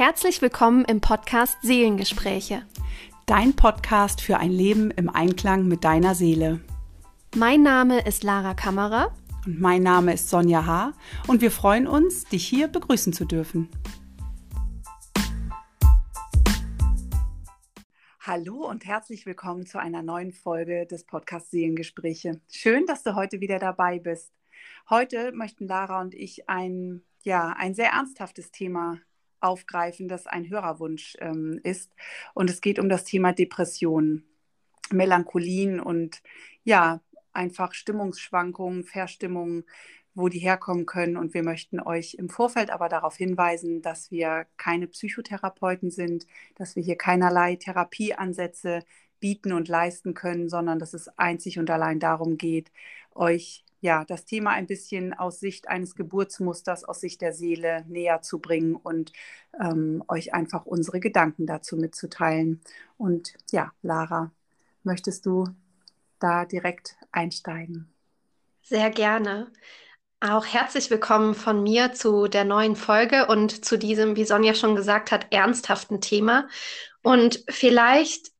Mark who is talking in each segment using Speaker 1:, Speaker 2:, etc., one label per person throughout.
Speaker 1: Herzlich willkommen im Podcast Seelengespräche.
Speaker 2: Dein Podcast für ein Leben im Einklang mit deiner Seele.
Speaker 1: Mein Name ist Lara Kammerer.
Speaker 2: Und mein Name ist Sonja H. Und wir freuen uns, dich hier begrüßen zu dürfen. Hallo und herzlich willkommen zu einer neuen Folge des Podcasts Seelengespräche. Schön, dass du heute wieder dabei bist. Heute möchten Lara und ich ein, ja, ein sehr ernsthaftes Thema aufgreifen, das ein Hörerwunsch ähm, ist. Und es geht um das Thema Depressionen, Melancholien und ja, einfach Stimmungsschwankungen, Verstimmungen, wo die herkommen können. Und wir möchten euch im Vorfeld aber darauf hinweisen, dass wir keine Psychotherapeuten sind, dass wir hier keinerlei Therapieansätze bieten und leisten können, sondern dass es einzig und allein darum geht, euch ja, das Thema ein bisschen aus Sicht eines Geburtsmusters, aus Sicht der Seele näher zu bringen und ähm, euch einfach unsere Gedanken dazu mitzuteilen. Und ja, Lara, möchtest du da direkt einsteigen?
Speaker 1: Sehr gerne. Auch herzlich willkommen von mir zu der neuen Folge und zu diesem, wie Sonja schon gesagt hat, ernsthaften Thema. Und vielleicht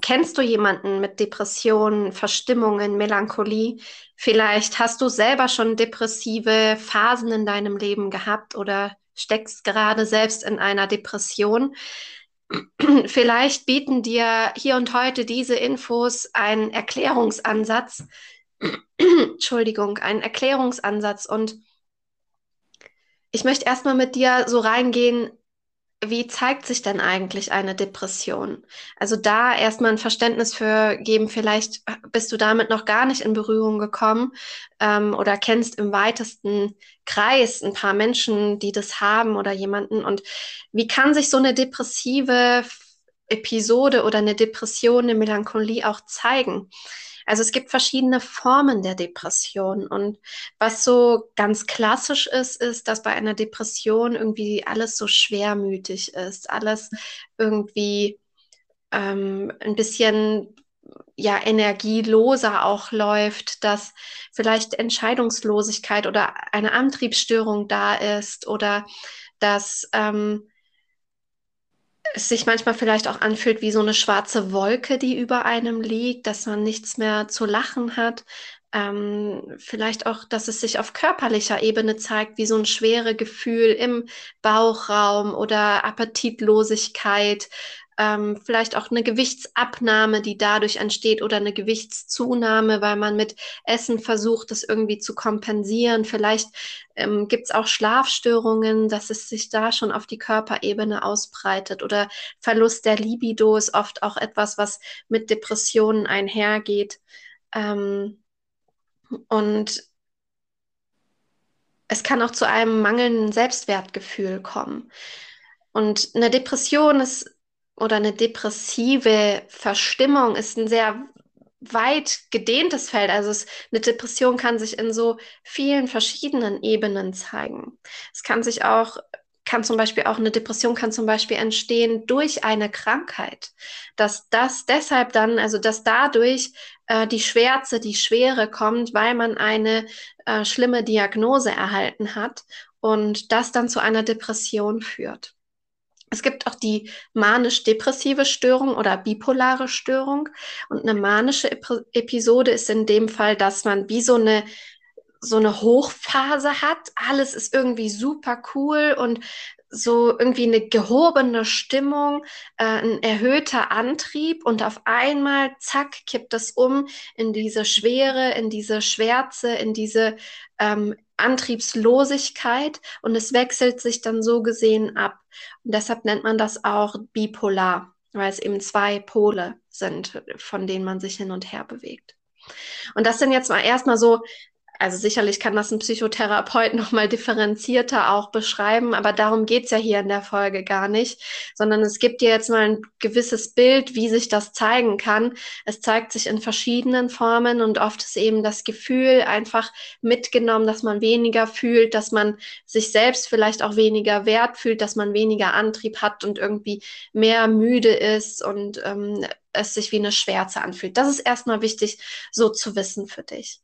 Speaker 1: Kennst du jemanden mit Depressionen, Verstimmungen, Melancholie? Vielleicht hast du selber schon depressive Phasen in deinem Leben gehabt oder steckst gerade selbst in einer Depression. Vielleicht bieten dir hier und heute diese Infos einen Erklärungsansatz. Entschuldigung, einen Erklärungsansatz. Und ich möchte erstmal mit dir so reingehen, wie zeigt sich denn eigentlich eine Depression? Also da erstmal ein Verständnis für geben, vielleicht bist du damit noch gar nicht in Berührung gekommen ähm, oder kennst im weitesten Kreis ein paar Menschen, die das haben oder jemanden. Und wie kann sich so eine depressive Episode oder eine Depression, eine Melancholie auch zeigen? Also es gibt verschiedene Formen der Depression. Und was so ganz klassisch ist, ist, dass bei einer Depression irgendwie alles so schwermütig ist, alles irgendwie ähm, ein bisschen ja energieloser auch läuft, dass vielleicht Entscheidungslosigkeit oder eine Antriebsstörung da ist oder dass ähm, es sich manchmal vielleicht auch anfühlt wie so eine schwarze Wolke, die über einem liegt, dass man nichts mehr zu lachen hat. Ähm, vielleicht auch, dass es sich auf körperlicher Ebene zeigt, wie so ein schwere Gefühl im Bauchraum oder Appetitlosigkeit, ähm, vielleicht auch eine Gewichtsabnahme, die dadurch entsteht oder eine Gewichtszunahme, weil man mit Essen versucht, das irgendwie zu kompensieren. Vielleicht ähm, gibt es auch Schlafstörungen, dass es sich da schon auf die Körperebene ausbreitet oder Verlust der Libido ist oft auch etwas, was mit Depressionen einhergeht. Ähm, und es kann auch zu einem mangelnden Selbstwertgefühl kommen. Und eine Depression ist oder eine depressive Verstimmung ist ein sehr weit gedehntes Feld. Also es, eine Depression kann sich in so vielen verschiedenen Ebenen zeigen. Es kann sich auch kann zum Beispiel auch eine Depression kann zum Beispiel entstehen durch eine Krankheit, dass das deshalb dann, also dass dadurch äh, die Schwärze, die Schwere kommt, weil man eine äh, schlimme Diagnose erhalten hat und das dann zu einer Depression führt. Es gibt auch die manisch-depressive Störung oder bipolare Störung. Und eine manische Ep Episode ist in dem Fall, dass man wie so eine so eine Hochphase hat. Alles ist irgendwie super cool und so irgendwie eine gehobene Stimmung, äh, ein erhöhter Antrieb und auf einmal, zack, kippt das um in diese Schwere, in diese Schwärze, in diese ähm, Antriebslosigkeit und es wechselt sich dann so gesehen ab. Und deshalb nennt man das auch bipolar, weil es eben zwei Pole sind, von denen man sich hin und her bewegt. Und das sind jetzt mal erstmal so also sicherlich kann das ein Psychotherapeut nochmal differenzierter auch beschreiben, aber darum geht's ja hier in der Folge gar nicht, sondern es gibt dir jetzt mal ein gewisses Bild, wie sich das zeigen kann. Es zeigt sich in verschiedenen Formen und oft ist eben das Gefühl einfach mitgenommen, dass man weniger fühlt, dass man sich selbst vielleicht auch weniger wert fühlt, dass man weniger Antrieb hat und irgendwie mehr müde ist und ähm, es sich wie eine Schwärze anfühlt. Das ist erstmal wichtig, so zu wissen für dich.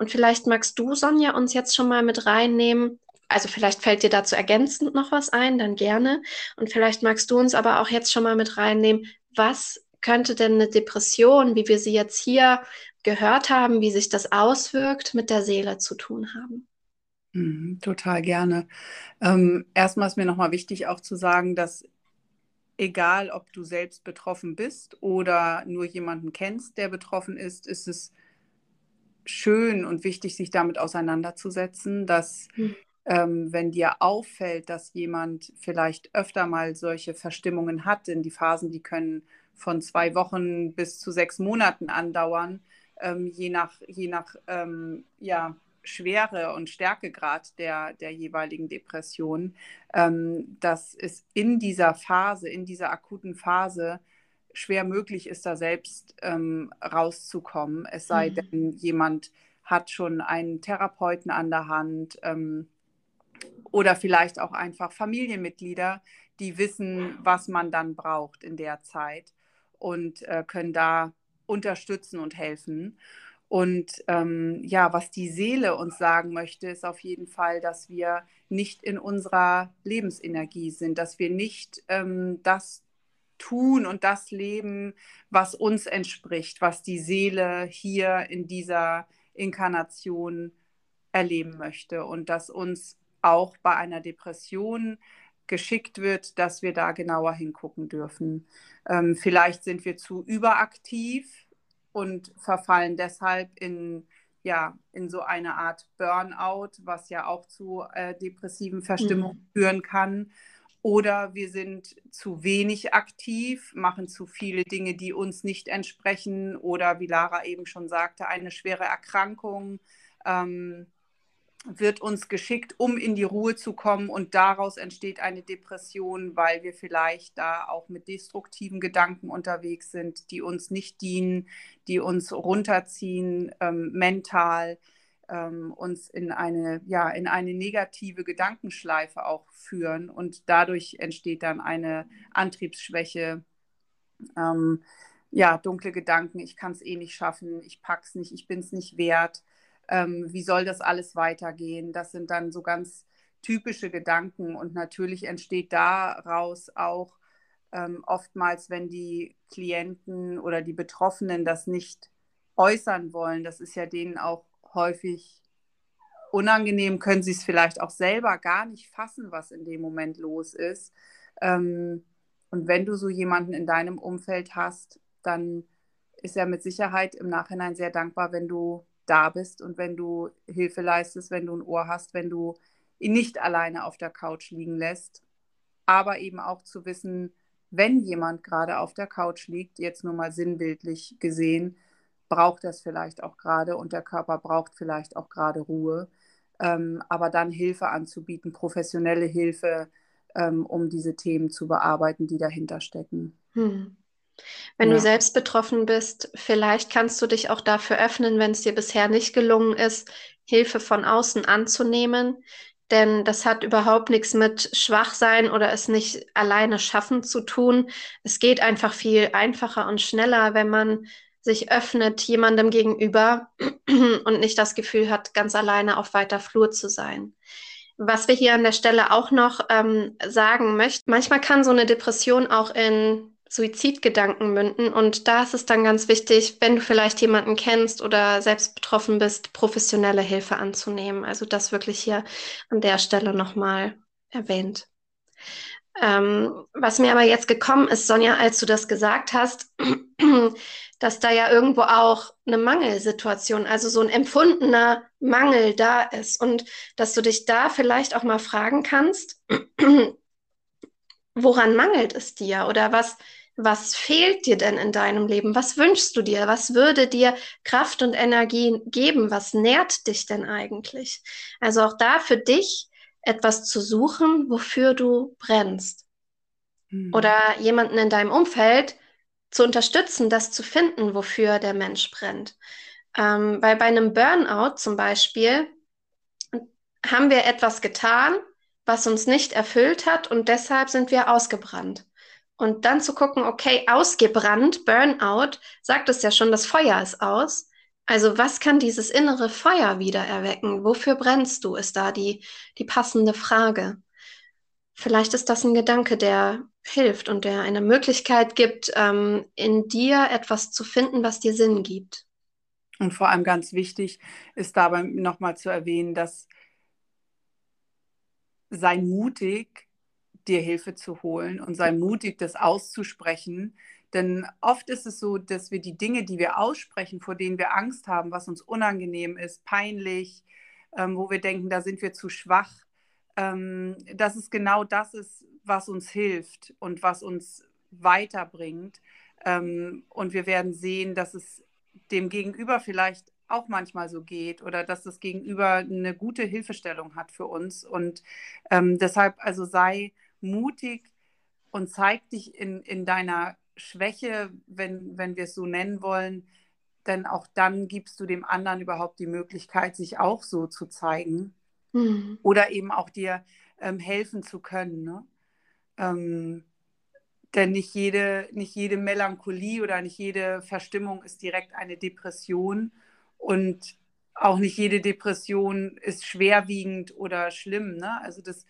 Speaker 1: Und vielleicht magst du, Sonja, uns jetzt schon mal mit reinnehmen, also vielleicht fällt dir dazu ergänzend noch was ein, dann gerne. Und vielleicht magst du uns aber auch jetzt schon mal mit reinnehmen, was könnte denn eine Depression, wie wir sie jetzt hier gehört haben, wie sich das auswirkt, mit der Seele zu tun haben?
Speaker 2: Mhm, total gerne. Ähm, erstmal ist mir nochmal wichtig auch zu sagen, dass egal ob du selbst betroffen bist oder nur jemanden kennst, der betroffen ist, ist es schön und wichtig, sich damit auseinanderzusetzen, dass mhm. ähm, wenn dir auffällt, dass jemand vielleicht öfter mal solche Verstimmungen hat, denn die Phasen, die können von zwei Wochen bis zu sechs Monaten andauern, ähm, je nach, je nach ähm, ja, Schwere und Stärkegrad der, der jeweiligen Depression, ähm, dass es in dieser Phase, in dieser akuten Phase schwer möglich ist, da selbst ähm, rauszukommen. Es sei mhm. denn, jemand hat schon einen Therapeuten an der Hand ähm, oder vielleicht auch einfach Familienmitglieder, die wissen, was man dann braucht in der Zeit und äh, können da unterstützen und helfen. Und ähm, ja, was die Seele uns sagen möchte, ist auf jeden Fall, dass wir nicht in unserer Lebensenergie sind, dass wir nicht ähm, das tun und das leben, was uns entspricht, was die Seele hier in dieser Inkarnation erleben möchte und dass uns auch bei einer Depression geschickt wird, dass wir da genauer hingucken dürfen. Ähm, vielleicht sind wir zu überaktiv und verfallen deshalb in, ja, in so eine Art Burnout, was ja auch zu äh, depressiven Verstimmungen mhm. führen kann. Oder wir sind zu wenig aktiv, machen zu viele Dinge, die uns nicht entsprechen. Oder wie Lara eben schon sagte, eine schwere Erkrankung. Ähm, wird uns geschickt, um in die Ruhe zu kommen und daraus entsteht eine Depression, weil wir vielleicht da auch mit destruktiven Gedanken unterwegs sind, die uns nicht dienen, die uns runterziehen, ähm, mental, ähm, uns in eine, ja, in eine negative Gedankenschleife auch führen und dadurch entsteht dann eine Antriebsschwäche. Ähm, ja, dunkle Gedanken, ich kann es eh nicht schaffen, ich pack's nicht, ich bin es nicht wert ähm, wie soll das alles weitergehen? Das sind dann so ganz typische Gedanken und natürlich entsteht daraus auch ähm, oftmals, wenn die Klienten oder die Betroffenen das nicht äußern wollen, das ist ja denen auch häufig unangenehm, können sie es vielleicht auch selber gar nicht fassen, was in dem Moment los ist. Ähm, und wenn du so jemanden in deinem Umfeld hast, dann ist er mit Sicherheit im Nachhinein sehr dankbar, wenn du da bist und wenn du Hilfe leistest, wenn du ein Ohr hast, wenn du ihn nicht alleine auf der Couch liegen lässt. Aber eben auch zu wissen, wenn jemand gerade auf der Couch liegt, jetzt nur mal sinnbildlich gesehen, braucht das vielleicht auch gerade und der Körper braucht vielleicht auch gerade Ruhe. Ähm, aber dann Hilfe anzubieten, professionelle Hilfe, ähm, um diese Themen zu bearbeiten, die dahinter stecken. Hm.
Speaker 1: Wenn ja. du selbst betroffen bist, vielleicht kannst du dich auch dafür öffnen, wenn es dir bisher nicht gelungen ist, Hilfe von außen anzunehmen. Denn das hat überhaupt nichts mit Schwachsein oder es nicht alleine schaffen zu tun. Es geht einfach viel einfacher und schneller, wenn man sich öffnet jemandem gegenüber und nicht das Gefühl hat, ganz alleine auf weiter Flur zu sein. Was wir hier an der Stelle auch noch ähm, sagen möchten, manchmal kann so eine Depression auch in Suizidgedanken münden. Und da ist es dann ganz wichtig, wenn du vielleicht jemanden kennst oder selbst betroffen bist, professionelle Hilfe anzunehmen. Also das wirklich hier an der Stelle nochmal erwähnt. Ähm, was mir aber jetzt gekommen ist, Sonja, als du das gesagt hast, dass da ja irgendwo auch eine Mangelsituation, also so ein empfundener Mangel da ist und dass du dich da vielleicht auch mal fragen kannst, woran mangelt es dir oder was, was fehlt dir denn in deinem Leben? Was wünschst du dir? Was würde dir Kraft und Energie geben? Was nährt dich denn eigentlich? Also auch da für dich etwas zu suchen, wofür du brennst. Mhm. Oder jemanden in deinem Umfeld zu unterstützen, das zu finden, wofür der Mensch brennt. Ähm, weil bei einem Burnout zum Beispiel haben wir etwas getan, was uns nicht erfüllt hat und deshalb sind wir ausgebrannt. Und dann zu gucken, okay, ausgebrannt, Burnout, sagt es ja schon, das Feuer ist aus. Also was kann dieses innere Feuer wieder erwecken? Wofür brennst du? Ist da die, die passende Frage. Vielleicht ist das ein Gedanke, der hilft und der eine Möglichkeit gibt, ähm, in dir etwas zu finden, was dir Sinn gibt.
Speaker 2: Und vor allem ganz wichtig ist dabei nochmal zu erwähnen, dass sei mutig, dir Hilfe zu holen und sei mutig, das auszusprechen, denn oft ist es so, dass wir die Dinge, die wir aussprechen, vor denen wir Angst haben, was uns unangenehm ist, peinlich, ähm, wo wir denken, da sind wir zu schwach, ähm, dass es genau das ist, was uns hilft und was uns weiterbringt. Ähm, und wir werden sehen, dass es dem Gegenüber vielleicht auch manchmal so geht oder dass das Gegenüber eine gute Hilfestellung hat für uns. Und ähm, deshalb also sei mutig und zeig dich in, in deiner Schwäche, wenn, wenn wir es so nennen wollen, denn auch dann gibst du dem anderen überhaupt die Möglichkeit, sich auch so zu zeigen mhm. oder eben auch dir ähm, helfen zu können. Ne? Ähm, denn nicht jede, nicht jede Melancholie oder nicht jede Verstimmung ist direkt eine Depression und auch nicht jede Depression ist schwerwiegend oder schlimm. Ne? Also das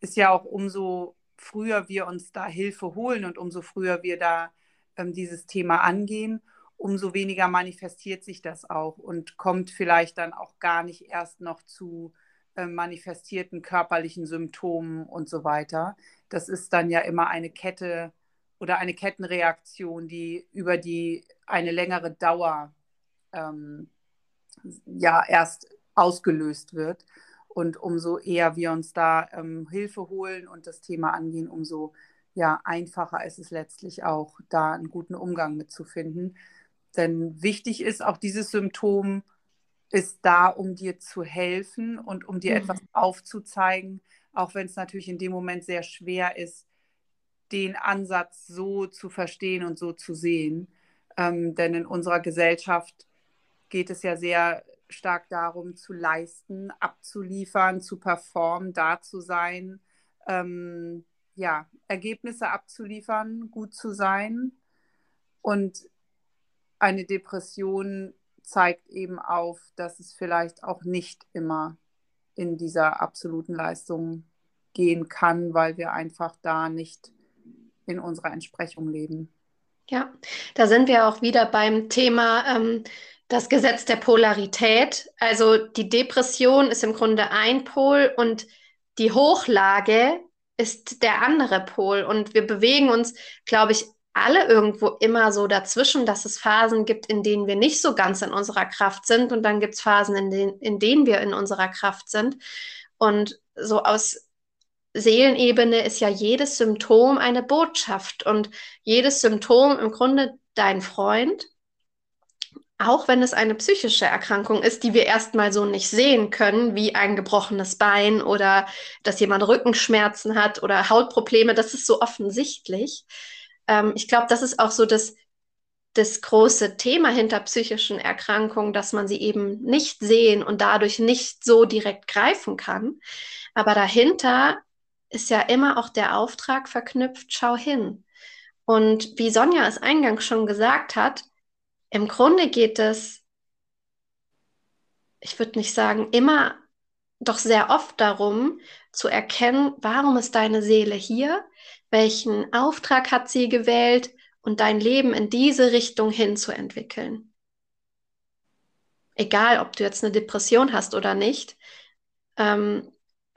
Speaker 2: ist ja auch umso früher wir uns da Hilfe holen und umso früher wir da ähm, dieses Thema angehen, umso weniger manifestiert sich das auch und kommt vielleicht dann auch gar nicht erst noch zu äh, manifestierten körperlichen Symptomen und so weiter. Das ist dann ja immer eine Kette oder eine Kettenreaktion, die über die eine längere Dauer ähm, ja erst ausgelöst wird. Und umso eher wir uns da ähm, Hilfe holen und das Thema angehen, umso ja, einfacher ist es letztlich auch, da einen guten Umgang mitzufinden. Denn wichtig ist auch dieses Symptom ist da, um dir zu helfen und um dir mhm. etwas aufzuzeigen, auch wenn es natürlich in dem Moment sehr schwer ist, den Ansatz so zu verstehen und so zu sehen. Ähm, denn in unserer Gesellschaft geht es ja sehr stark darum, zu leisten, abzuliefern, zu performen, da zu sein, ähm, ja, Ergebnisse abzuliefern, gut zu sein. Und eine Depression zeigt eben auf, dass es vielleicht auch nicht immer in dieser absoluten Leistung gehen kann, weil wir einfach da nicht in unserer Entsprechung leben.
Speaker 1: Ja, da sind wir auch wieder beim Thema ähm, das Gesetz der Polarität. Also die Depression ist im Grunde ein Pol und die Hochlage ist der andere Pol. Und wir bewegen uns, glaube ich, alle irgendwo immer so dazwischen, dass es Phasen gibt, in denen wir nicht so ganz in unserer Kraft sind. Und dann gibt es Phasen, in, denen, in denen wir in unserer Kraft sind. Und so aus Seelenebene ist ja jedes Symptom eine Botschaft und jedes Symptom im Grunde dein Freund auch wenn es eine psychische Erkrankung ist, die wir erstmal so nicht sehen können, wie ein gebrochenes Bein oder dass jemand Rückenschmerzen hat oder Hautprobleme, das ist so offensichtlich. Ähm, ich glaube, das ist auch so das, das große Thema hinter psychischen Erkrankungen, dass man sie eben nicht sehen und dadurch nicht so direkt greifen kann. Aber dahinter ist ja immer auch der Auftrag verknüpft, schau hin. Und wie Sonja es eingangs schon gesagt hat, im Grunde geht es, ich würde nicht sagen immer, doch sehr oft darum zu erkennen, warum ist deine Seele hier, welchen Auftrag hat sie gewählt und dein Leben in diese Richtung hin zu entwickeln. Egal, ob du jetzt eine Depression hast oder nicht. Ähm,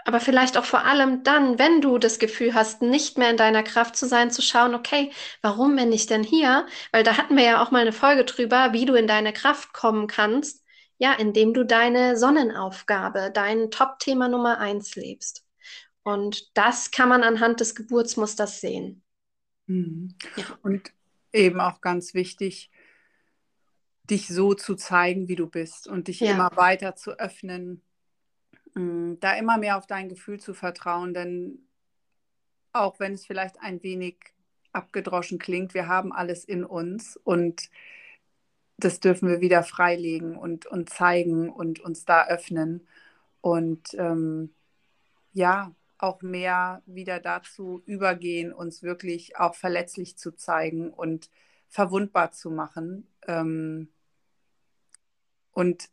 Speaker 1: aber vielleicht auch vor allem dann, wenn du das Gefühl hast, nicht mehr in deiner Kraft zu sein, zu schauen, okay, warum bin ich denn hier? Weil da hatten wir ja auch mal eine Folge drüber, wie du in deine Kraft kommen kannst, ja, indem du deine Sonnenaufgabe, dein Top-Thema Nummer eins lebst. Und das kann man anhand des Geburtsmusters sehen.
Speaker 2: Mhm. Ja. Und eben auch ganz wichtig, dich so zu zeigen, wie du bist und dich ja. immer weiter zu öffnen Mm, da immer mehr auf dein Gefühl zu vertrauen, denn auch wenn es vielleicht ein wenig abgedroschen klingt, wir haben alles in uns und das dürfen wir wieder freilegen und, und zeigen und uns da öffnen und ähm, ja, auch mehr wieder dazu übergehen, uns wirklich auch verletzlich zu zeigen und verwundbar zu machen. Ähm, und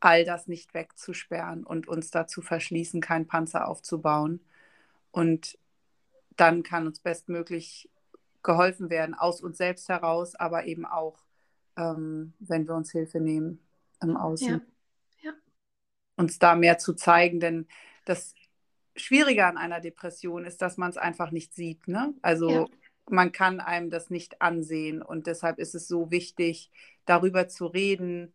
Speaker 2: all das nicht wegzusperren und uns dazu verschließen, keinen Panzer aufzubauen. Und dann kann uns bestmöglich geholfen werden, aus uns selbst heraus, aber eben auch, ähm, wenn wir uns Hilfe nehmen im Außen. Ja. Ja. Uns da mehr zu zeigen, denn das Schwierige an einer Depression ist, dass man es einfach nicht sieht. Ne? Also ja. man kann einem das nicht ansehen und deshalb ist es so wichtig, darüber zu reden,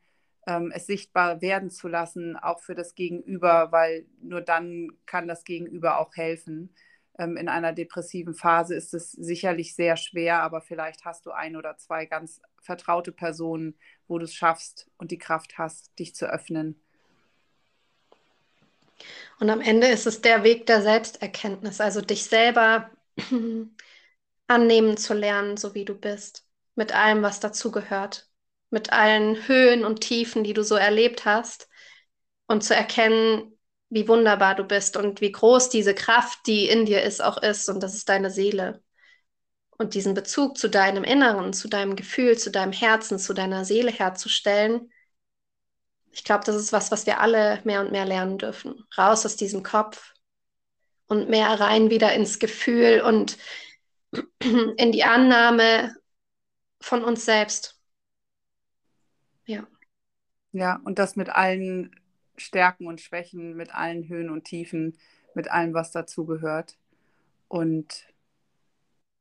Speaker 2: ähm, es sichtbar werden zu lassen, auch für das Gegenüber, weil nur dann kann das Gegenüber auch helfen. Ähm, in einer depressiven Phase ist es sicherlich sehr schwer, aber vielleicht hast du ein oder zwei ganz vertraute Personen, wo du es schaffst und die Kraft hast, dich zu öffnen.
Speaker 1: Und am Ende ist es der Weg der Selbsterkenntnis, also dich selber annehmen zu lernen, so wie du bist, mit allem, was dazugehört mit allen Höhen und Tiefen, die du so erlebt hast und zu erkennen, wie wunderbar du bist und wie groß diese Kraft, die in dir ist, auch ist und das ist deine Seele. Und diesen Bezug zu deinem Inneren, zu deinem Gefühl, zu deinem Herzen, zu deiner Seele herzustellen, ich glaube, das ist was, was wir alle mehr und mehr lernen dürfen. Raus aus diesem Kopf und mehr rein wieder ins Gefühl und in die Annahme von uns selbst. Ja.
Speaker 2: Ja, und das mit allen Stärken und Schwächen, mit allen Höhen und Tiefen, mit allem, was dazugehört. Und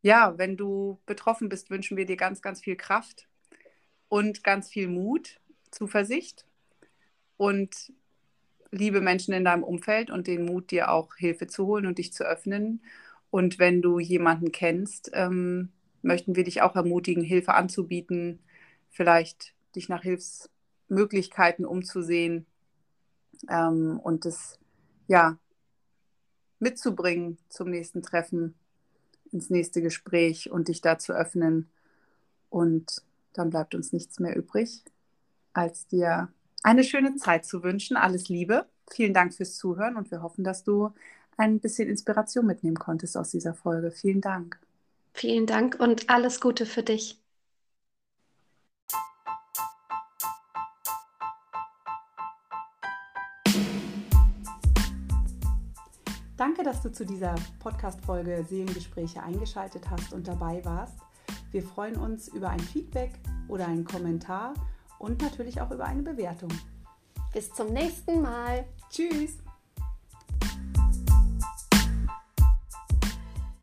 Speaker 2: ja, wenn du betroffen bist, wünschen wir dir ganz, ganz viel Kraft und ganz viel Mut, Zuversicht und liebe Menschen in deinem Umfeld und den Mut, dir auch Hilfe zu holen und dich zu öffnen. Und wenn du jemanden kennst, ähm, möchten wir dich auch ermutigen, Hilfe anzubieten, vielleicht dich nach Hilfsmöglichkeiten umzusehen ähm, und es ja mitzubringen zum nächsten Treffen, ins nächste Gespräch und dich da zu öffnen. Und dann bleibt uns nichts mehr übrig, als dir eine schöne Zeit zu wünschen. Alles Liebe. Vielen Dank fürs Zuhören und wir hoffen, dass du ein bisschen Inspiration mitnehmen konntest aus dieser Folge. Vielen Dank.
Speaker 1: Vielen Dank und alles Gute für dich.
Speaker 2: Danke, dass du zu dieser Podcast-Folge Seelengespräche eingeschaltet hast und dabei warst. Wir freuen uns über ein Feedback oder einen Kommentar und natürlich auch über eine Bewertung.
Speaker 1: Bis zum nächsten Mal.
Speaker 2: Tschüss.